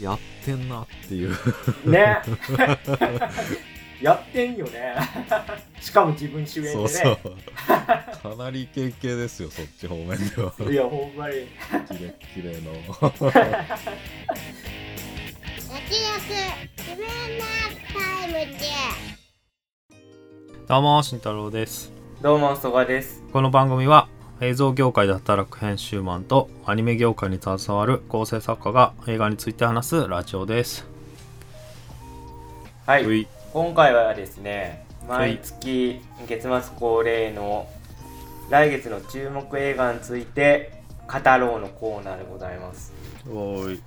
やってんなっていう。ね。やってんよね。しかも自分主演でね。そうそう。かなりイケイケですよそっち方面では。いやほんまに。キレッキレの。焼き焼自分のタイムでどうも慎太郎です。どうも曽我です。この番組は映像業界で働く編集マンとアニメ業界に携わる構成作家が映画について話すラジオです。はい、うい。今回はですね毎月月末恒例の来月の注目映画について語ろうのコーナーでございます。おーい。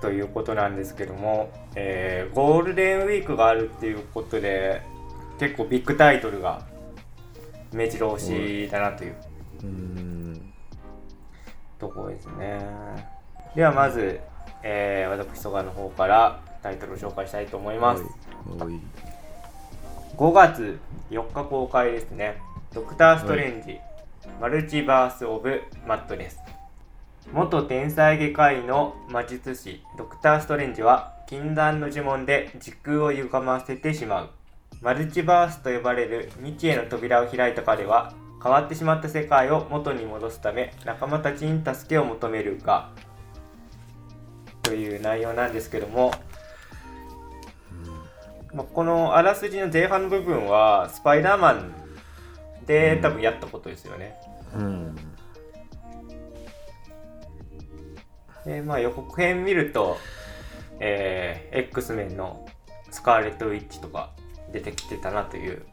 ということなんですけども、えーゴールデンウィークがあるっていうことで結構ビッグタイトルが目白押しだなといううんところですね。ではまず、えー私曽我の方からタイトルを紹介したい。と思い。ます、おい。5月4日公開ですね。ドクター・ストレンジ、マルチバース・オブ・マットネス。元天才外科医の魔術師、ドクター・ストレンジは禁断の呪文で時空を歪ませてしまう。マルチバースと呼ばれる未知への扉を開いた彼は、変わってしまった世界を元に戻すため、仲間たちに助けを求めるが、という内容なんですけども、まあ、このあらすじの前半の部分はスパイダーマンで多分やったことですよね。うん。でまあ予告編見ると、えー、X メンのスカーレット・ウィッチとか出てきてたなという、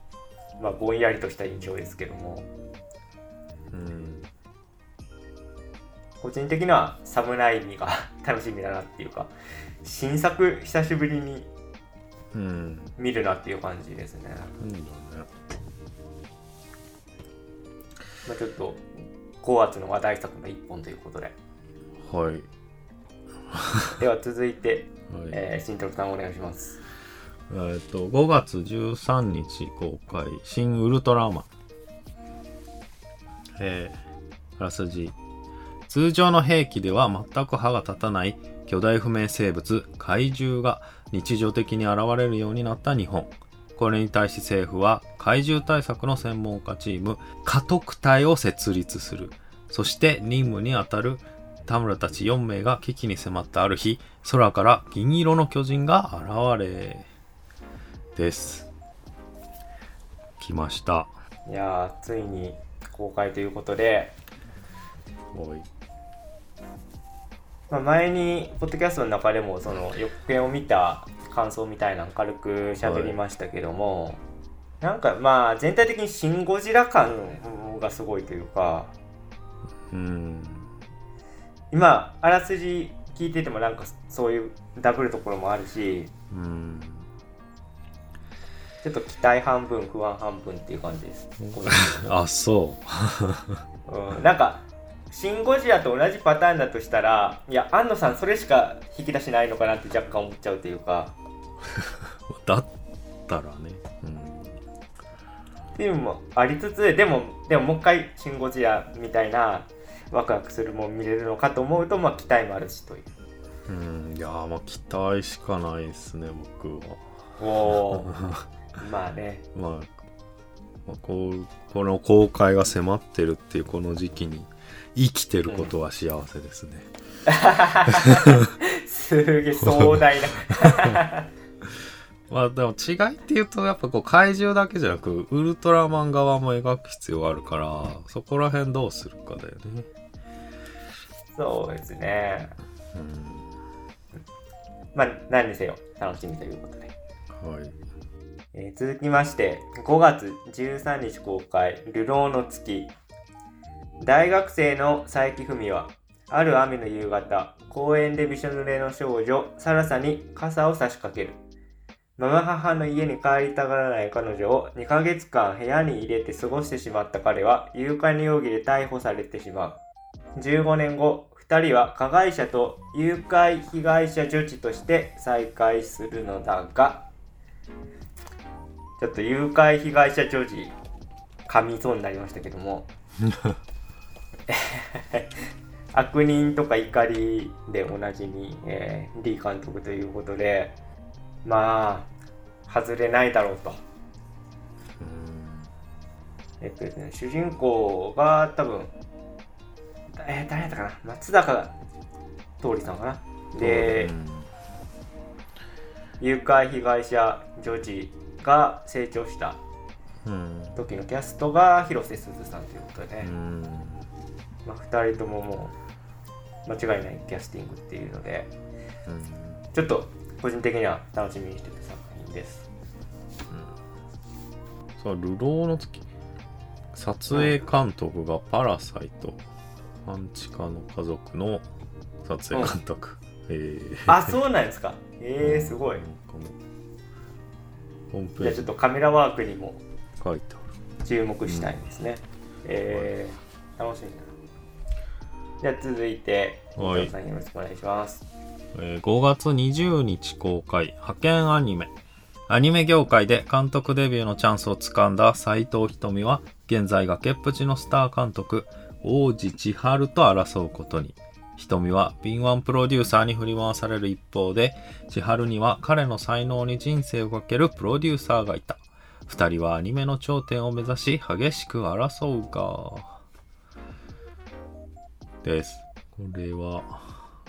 まあ、ぼんやりとした印象ですけども。うん。個人的にはサムライミが 楽しみだなっていうか新作久しぶりにうん。見るなっていう感じですね。いいよね。まあ、ちょっと高圧の話題作の一本ということで。はい。では続いて、はい。えー、新太郎さんお願いします。えっと5月13日公開「新ウルトラマン」えー、あらすじ。通常の兵器では全く歯が立たない巨大不明生物怪獣が日常的に現れるようになった日本。これに対し政府は怪獣対策の専門家チーム家督隊を設立する。そして任務に当たる田村たち4名が危機に迫ったある日空から銀色の巨人が現れです。来ました。いやーついに公開ということで、おい。まあ、前にポッドキャストの中でもその予告編を見た感想みたいなの軽く喋りましたけども、なんかまあ全体的にシン・ゴジラ感がすごいというかうん。今あらすじ聞いててもなんかそういうダブルところもあるしうんちょっと期待半分不安半分っていう感じです。あそう。ん、なんか「シン・ゴジラ」と同じパターンだとしたらいや安野さんそれしか引き出しないのかなって若干思っちゃうというか。う だったらね。うん。っていうのもありつつでもでももう一回「シン・ゴジラ」みたいなワクワクするもん見れるのかと思うとまあ期待もあるしという。うんいやーまあ期待しかないですね僕は。おお まあね。まあ、まあ、こうこの公開が迫ってるっていうこの時期に生きてることは幸せですね、すげえ壮大な。まあでも違いっていうとやっぱこう怪獣だけじゃなくウルトラマン側も描く必要があるからそこら辺どうするかだよね。そうですね。うん。まあ何にせよ楽しみということで。はいえー続きまして5月13日公開「流浪の月」大学生の佐伯文はある雨の夕方公園でびしょ濡れの少女サラサに傘を差し掛ける。ママ母の家に帰りたがらない彼女を2ヶ月間部屋に入れて過ごしてしまった彼は誘拐の容疑で逮捕されてしまう。15年後2人は加害者と誘拐被害者女児として再会するのだがちょっと誘拐被害者女児噛みそうになりましたけども。悪人とか怒りでおなじみ、えー、リー監督ということで、まあ、外れないだろうと。えっとですね、主人公が多分、えー、誰だったかな？松坂桃李さんかな？で、誘拐被害者女児が成長したうん。時のキャストが広瀬すずさんということでまあ、2人とももう間違いないキャスティングっていうのでうん。ちょっと個人的には楽しみにしてる作品です。さあ、流浪の月。撮影監督がパラサイト、半地下の家族の撮影監督。えー、あそうなんですか。えー、すごい。なんじゃあちょっとカメラワークにも。注目したいんですね、えー、楽しみじゃあ続いてよろしくお願いします。えー5月20日公開派遣アニメ。アニメ業界で監督デビューのチャンスをつかんだ斎藤瞳は現在崖っぷちのスター監督王子千春と争うことに瞳は敏腕プロデューサーに振り回される一方で千春には彼の才能に人生をかけるプロデューサーがいた。二人はアニメの頂点を目指し激しく争うが。です。これは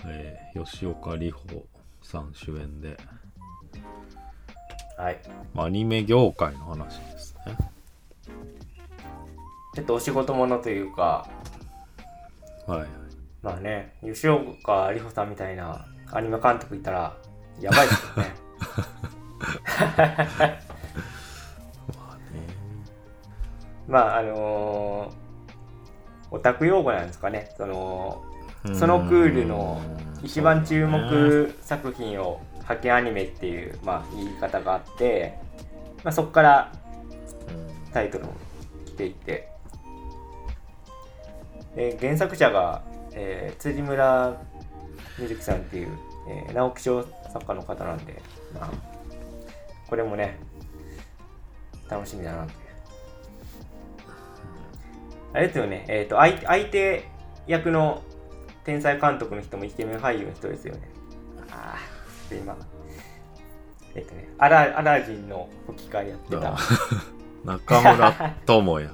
えー吉岡里帆さん主演で、はい。まあアニメ業界の話ですね。ちょっとお仕事ものというか。はいはい。まあね吉岡里帆さんみたいなアニメ監督いたらやばいですよね。まあね。まああのーオタク用語なんですかね。そのそのクールの一番注目作品を派遣アニメっていう、まあ、言い方があって、まあ、そこからタイトルも来ていて、えー原作者が、えー辻村瑞希さんっていう、えー直木賞作家の方なんで、まあ、これもね楽しみだなってあれですよね、えっ、と相相手役の天才監督の人もイケメン俳優の人ですよね。ああちょっと今えっ、とねアラアラジンの吹き替えやってた。だ 中村智也。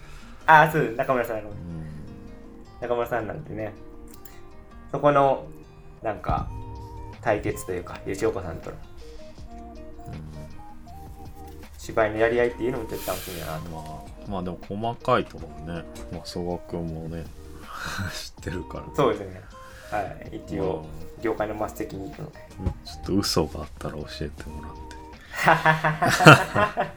ああ、そう、中村さん、中村うん中村さんなんてね、そこの、なんか、対決というか、吉岡さんとの芝居のやり合いっていうのもちょっと楽しみだなと。まあ、まあでも細かいところね、まあ、曽我君もね、知ってるから。そうですね。はい、一応、業界の末席に行くので。うんちょっと嘘があったら教えてもらって。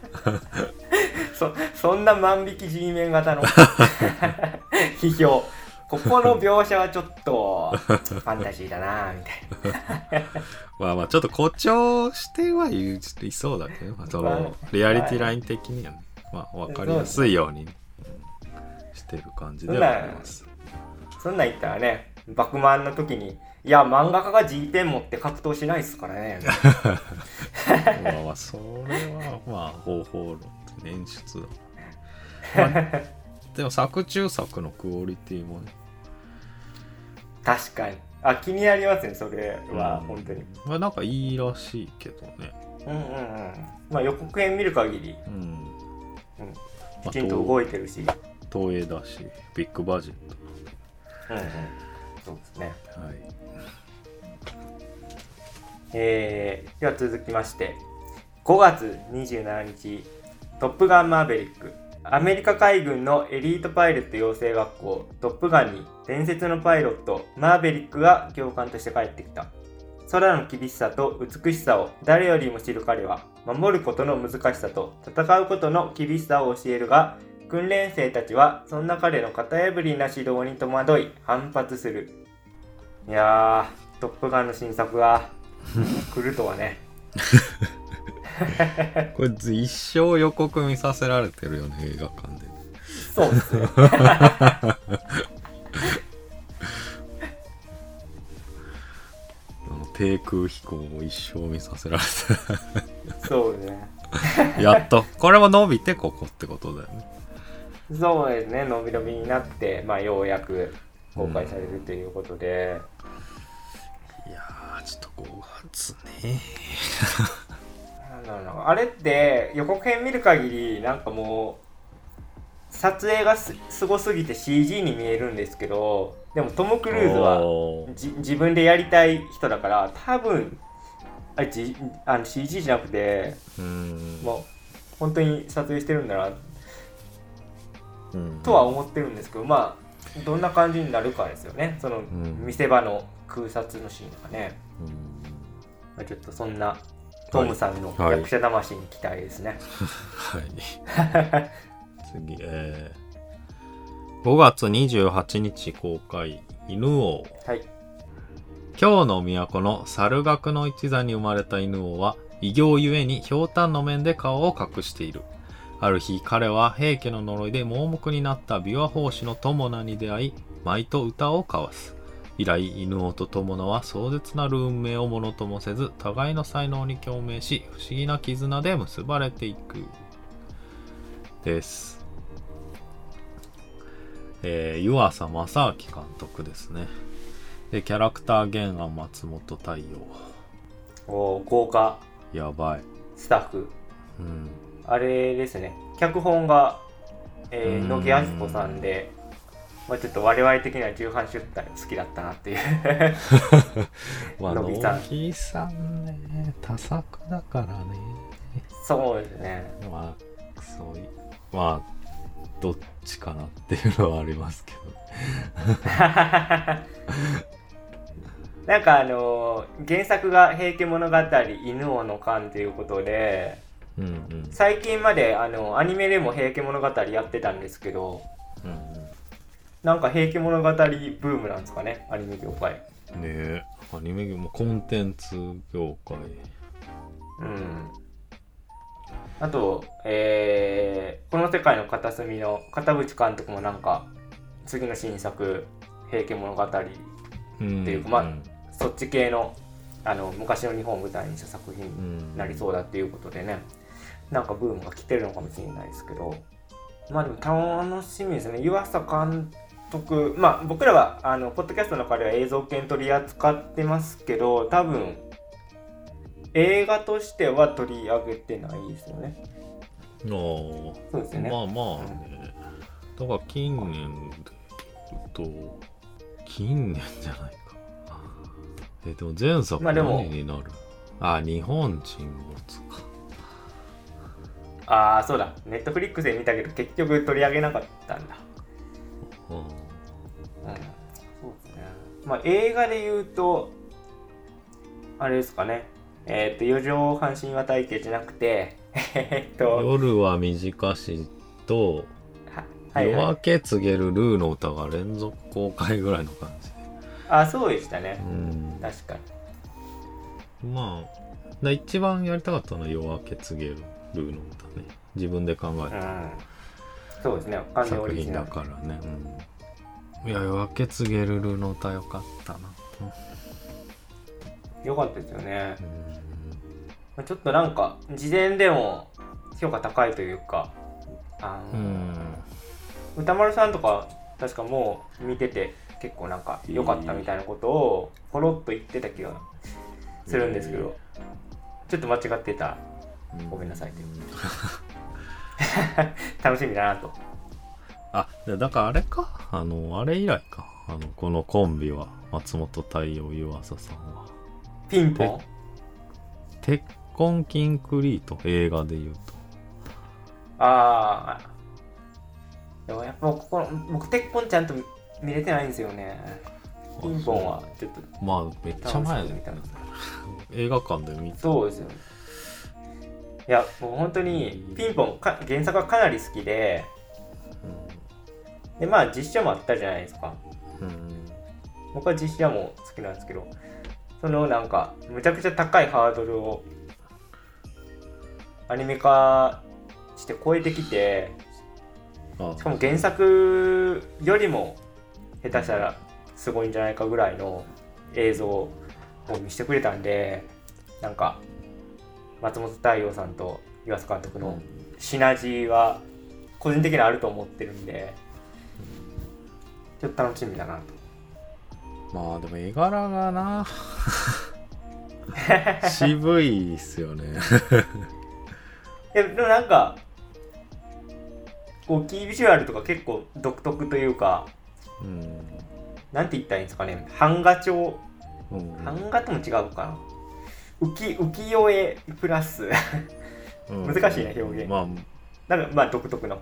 そ、そんな万引き G メン型の 批評。ここの描写はちょっと、ファンタジーだなみたいな。まあまあ、ちょっと誇張してはいいそうだけど、まあ、そまの、リアリティライン的にはね、まあ、わかりやすいように、うんしてる感じではあります。そんなん言ったらね、バクマンの時に、いや、漫画家が G ペン持って格闘しないっすからね。まあまあ、それは、まあ、方法論演出だ、まあでも作中作のクオリティもね、確かに。あ、気になりますね、それは、うん本当に。まあなんかいいらしいけどね。うんうんうん。まあ予告編見る限り、うん。うん、まあきちんと動いてるし。東映だし、ビッグバジェッうんうん。そうですね。ト。はい。えー、では続きまして、5月27日、トップガンマーヴェリック。アメリカ海軍のエリートパイロット養成学校、トップガンに伝説のパイロット、マーヴェリックが教官として帰ってきた。空の厳しさと美しさを誰よりも知る彼は、守ることの難しさと戦うことの厳しさを教えるが、訓練生たちはそんな彼の型破りな指導に戸惑い反発する。いやー、トップガンの新作が来るとはね。これ一生予告見させられてるよね、映画館で。そうですね。あの低空飛行を一生見させられそうですね。てやっと。これも伸びてここってことだよね。そうですね。伸び伸びになって、まあようやく公開されるということで、いやーちょっと5月ねなんだろうな。あれって予告編見る限りなんかもう撮影がすすごすぎて CG に見えるんですけどでもトム・クルーズはじ自分でやりたい人だから多分あじあの CG じゃなくてうん。もう本当に撮影してるんだなうん。とは思ってるんですけどまあどんな感じになるかですよね。そのん。見せ場の空撮のシーンとかね、うん。まあ、ちょっとそんなトムさんのはい。役者魂に期待ですね、はい。次えー、5月28日公開犬王。はい。京の都の猿楽の一座に生まれた犬王は異形ゆえにひょうたんの面で顔を隠している。ある日彼は平家の呪いで盲目になった琵琶法師の友名に出会い舞と歌を交わす以来犬王と友名は壮絶なる運命をものともせず互いの才能に共鳴し不思議な絆で結ばれていく。です。えー、湯浅正明監督ですね。でキャラクター原案松本太陽。おー豪華。やばい。スタッフ。うん。あれですね。脚本が、えー、うん野木敦子さんで、まあ、ちょっと我々的には重版出題好きだったなっていう。まあ野木さん。野木さんね多作だからね。そうですね。まあそういうまあどっちかなっていうのはありますけど。なんかあのー原作が「平家物語犬王の巻」ということでうんうん。最近まであのアニメでも「平家物語」やってたんですけどうんなんか「平家物語」ブームなんですかねアニメ業界。うんねえアニメ業もコンテンツ業界。うん。あと、えーこの世界の片隅の片渕監督もなんか次の新作「平家物語」うんっていうかまあんそっち系のあの昔の日本を舞台にした作品うん。になりそうだっていうことでね、なんかブームが来てるのかもしれないですけど。まあでも楽しみですね。湯浅監督まあ僕らはあのポッドキャストの中では映像系取り扱ってますけど多分映画としては取り上げてないですよね。あー。そうですよね、まあまあね、だから近年で言うと近年じゃないか。えでも前作何になる、あ日本沈没か。ああそうだ。ネットフリックスで見たけど結局取り上げなかったんだ。うん。まあ映画で言うと、あれですかね。えっ、と、四畳半神話体系じゃなくて、えっと、夜は短しとははい、夜明はい。け告げるルーの歌が連続公開ぐらいの感じであ、そうでしたねう。ん確かに。まあだ一番やりたかったのは夜明け告げるルーの歌ね自分で考えたうん。そうですね。作品だ。からね、うん、いや夜明け告げるルーの歌よかったな。よかったですよね。うん。まあちょっとなんか、事前でも評価高いというか、あの、うん。歌丸さんとか、確かもう見てて、結構なんか良かったみたいなことを、ポロッと言ってた気がするんですけど、ちょっと間違ってた。ごめんなさい。という 楽しみだなと。あでだからあれか。あのあれ以来か。あのこのコンビは。松本太陽湯浅さんは。ピンポン？鉄痕キンクリート。映画で言うと。ああ。でもやっぱここ、僕、鉄痕ちゃんと見れてないんですよね。ピンポンは。ちょっと。まあめっちゃ前。楽しみに見たんで。す映画館で見た。そうですよね。いや、もう本当にピンポンか原作はかなり好きで、で、まあ実写もあったじゃないですか。うんうん。僕は実写も好きなんですけど、そのなんか、むちゃくちゃ高いハードルをアニメ化して超えてきて、あ。しかも原作よりも下手したらすごいんじゃないかぐらいの映像を見せてくれたんで、なんか、松本太陽さんと岩瀬監督のシナジーは個人的にはあると思ってるんで、ちょっと楽しみだなと。まあでも絵柄がな。渋いっすよね。えでもなんかこうキービジュアルとか結構独特というかうん、なんて言ったらいいんですかね。版画調うん。版画とも違うかな。浮き浮世絵プラス。う ん難しいね表現。まあ。なんかまあ独特の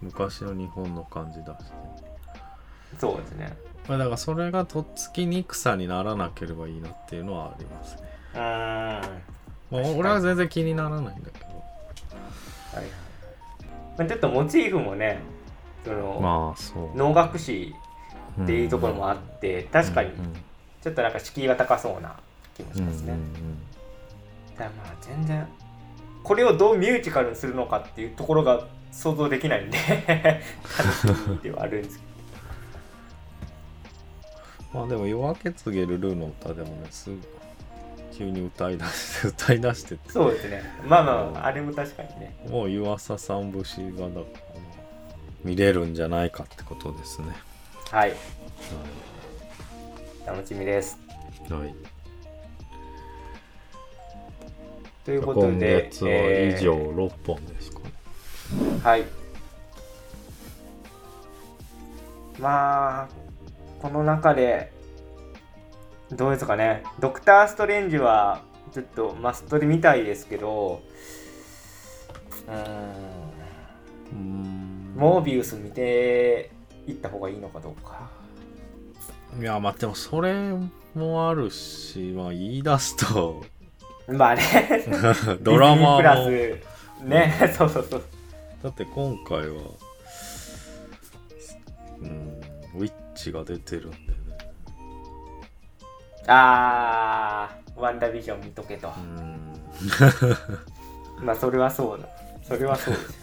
昔の日本の感じだしねそうですね。まあだからそれがとっつきにくさにならなければいいなっていうのはありますね、うー。んはいまあ、俺は全然気にならないんだけど。はいまあちょっとモチーフもねその、まあそう。能楽師っていうところもあって、確かにうんちょっとなんか敷居が高そうな気もしうんますね、うんただまあ全然これをどうミュージカルにするのかっていうところが想像できないんで。楽しみではあるんですけまあでも夜明け告げるルーの歌でもねすぐ急に歌い出して歌い出してて。どそうですね。まあまああれも確かにね。もう湯浅さん節がだから見れるんじゃないかってことですね。はい。楽しみです。はい、はい、ということ今で月はえー以上6本ですか。ね、はい。まあこの中でどうですかね。ドクター・ストレンジはちょっとマストで見たいですけどうーん。うーん。モービウス見ていった方がいいのかどうか。いやまあでもそれもあるしまあ言い出すと。まあね。ドラマも。ス。ね。そうそうそうだって今回はうんウィッチが出てるんでね。あーワンダービジョン見とけと。うん。まあそれはそうだ。それはそうですね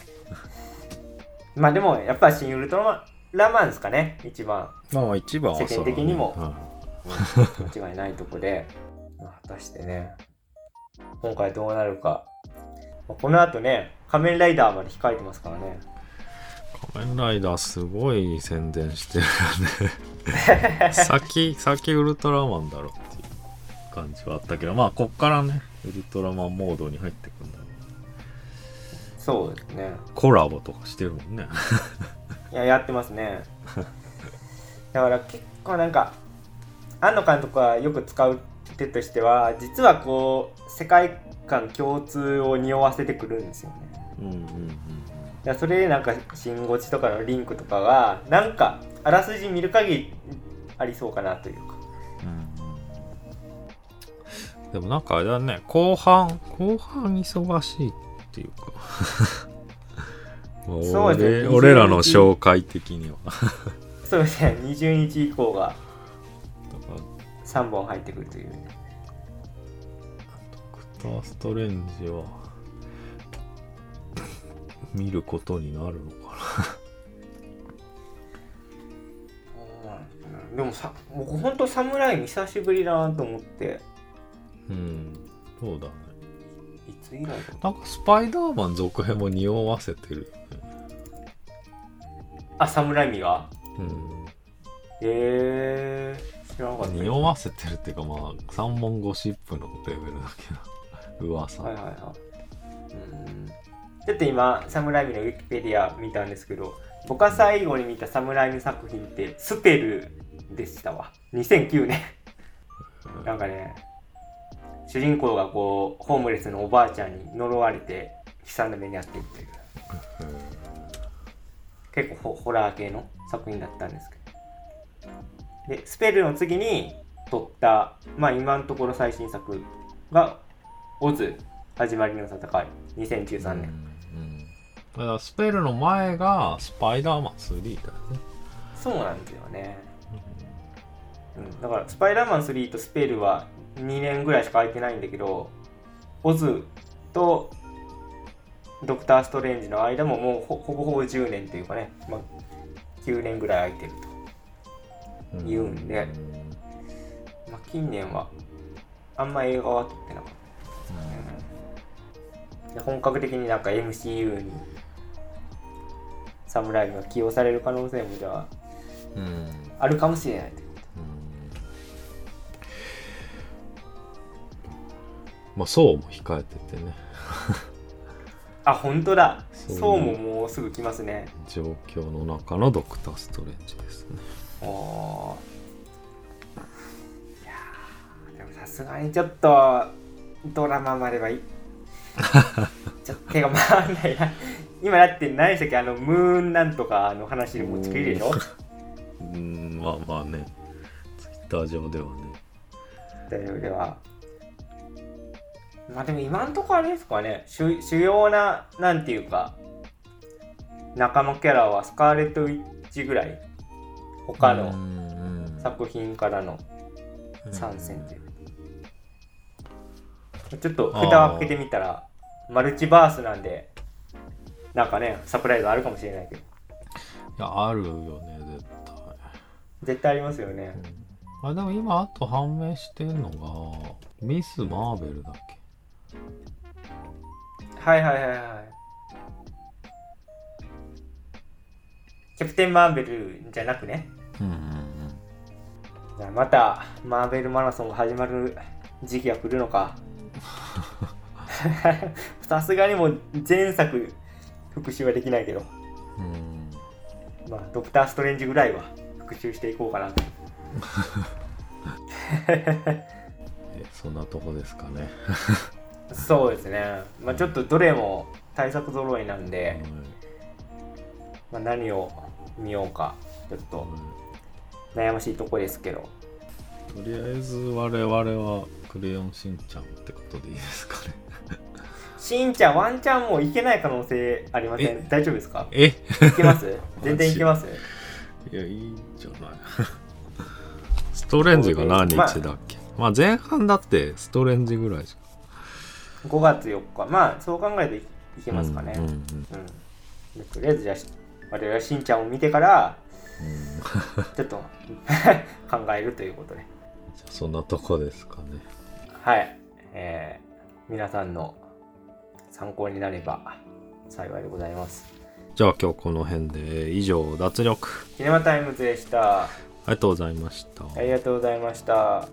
まあでもやっぱ新ウルトラマンですかね一番。まあまあ一番は世間的にも。そうだね 間違いないとこで、まあ、果たしてね。今回どうなるか。まあこの後ね仮面ライダーまで控えてますからね。仮面ライダーすごい宣伝してるよね。先先ウルトラマンだろっていう感じはあったけどまあこっからねウルトラマンモードに入ってくんだろう。そうですね。コラボとかしてるもんね。いややってますね。だから結構なんか庵野監督はよく使う手としては実はこう世界観共通を匂わせてくるんですよね。うんうんうんそれでなんか「シン・ゴジ」とかのリンクとかがなんかあらすじ見る限りありそうかなというか。うんでもなんかあれだね後半後半忙しいっていうか。ま あそうですね俺俺らの紹介的には。そうですね20日以降がだから。3本入ってくるというター・ストレンジは見ることになるのかでもさ僕ほんと侍久しぶりだなと思って。なうん。そうだね。いつ以来だなんかスパイダーマン続編も匂わせてる。よねあ侍味が？うん。えー、知らなかった匂わせてるっていうかまあ三問ゴシップのレベルだけど噂、はいはいはい。うん。ちょっと今侍味のウィキペディア見たんですけど僕が最後に見た侍味作品ってスペルでしたわ。2009年なんかね主人公がこうホームレスのおばあちゃんに呪われて悲惨な目に遭っているという。結構ホホラー系の作品だったんですけど。でスペルの次に撮ったまあ今のところ最新作が「オズ始まりの戦い」2013年、うんうん。だからスペルの前がスパイダーマン3だよね。そうなんですよね、うん、だからスパイダーマン3とスペルは2年ぐらいしか空いてないんだけどオズとドクター・ストレンジの間ももうほほぼほぼ10年というかね、まあ、9年ぐらい空いてると言うんで。まあ、近年はあんま映画は撮ってなかった、うん、で本格的になんか MCU に侍が起用される可能性もじゃあ、うん、あるかもしれないという。こと、うん、まあそうも控えててね。あ本当だ。そうももうすぐ来ますね。状況の中のドクター・ストレンジですね。ああいやでもさすがにちょっとドラマまではいちょっと手が回んないな。今だって何でしたっけ？あのムーンなんとかの話でもう作りでしょ？うーんまあまあね。ツイッター上ではね。大丈夫では。まあでも今んとこあれですかね。主主要ななんていうか仲間キャラはスカーレット・ウィッチぐらい。他のの作品からの参戦というちょっと蓋を開けてみたらマルチバースなんでなんかねサプライズあるかもしれないけど。いやあるよね絶対。絶対ありますよね。あでも今あと判明してんのがミス・マーベルだっけ？はいはいはいはい。キャプテン・マーベルじゃなくね？うんうんうん。じゃあまたマーベルマラソンが始まる時期が来るのか さすがにもう前作復習はできないけど。うん。まあドクター・ストレンジぐらいは復習していこうかなと。えそんなとこですかね。そうですね。まあちょっとどれも対策揃いなんで、まあ、何を見ようかちょっと悩ましいとこですけど。とりあえず我々はクレヨンしんちゃんってことでいいですかね。しんちゃんワンチャンもういけない可能性ありません？大丈夫ですか？え？いけます？全然いけます？いやいいんじゃない？ストレンジが何日だっけ？まあ前半だってストレンジぐらいじ5月4日。まあそう考えるといいけますかね。うんん、ううん。うん。でとりあえずじゃあ我々はしんちゃんを見てからちょっと 考えるということで。じゃあそんなとこですかねはい、えー、皆さんの参考になれば幸いでございます。じゃあ今日この辺で以上脱力。キネマタイムズでした。ありがとうございました。ありがとうございました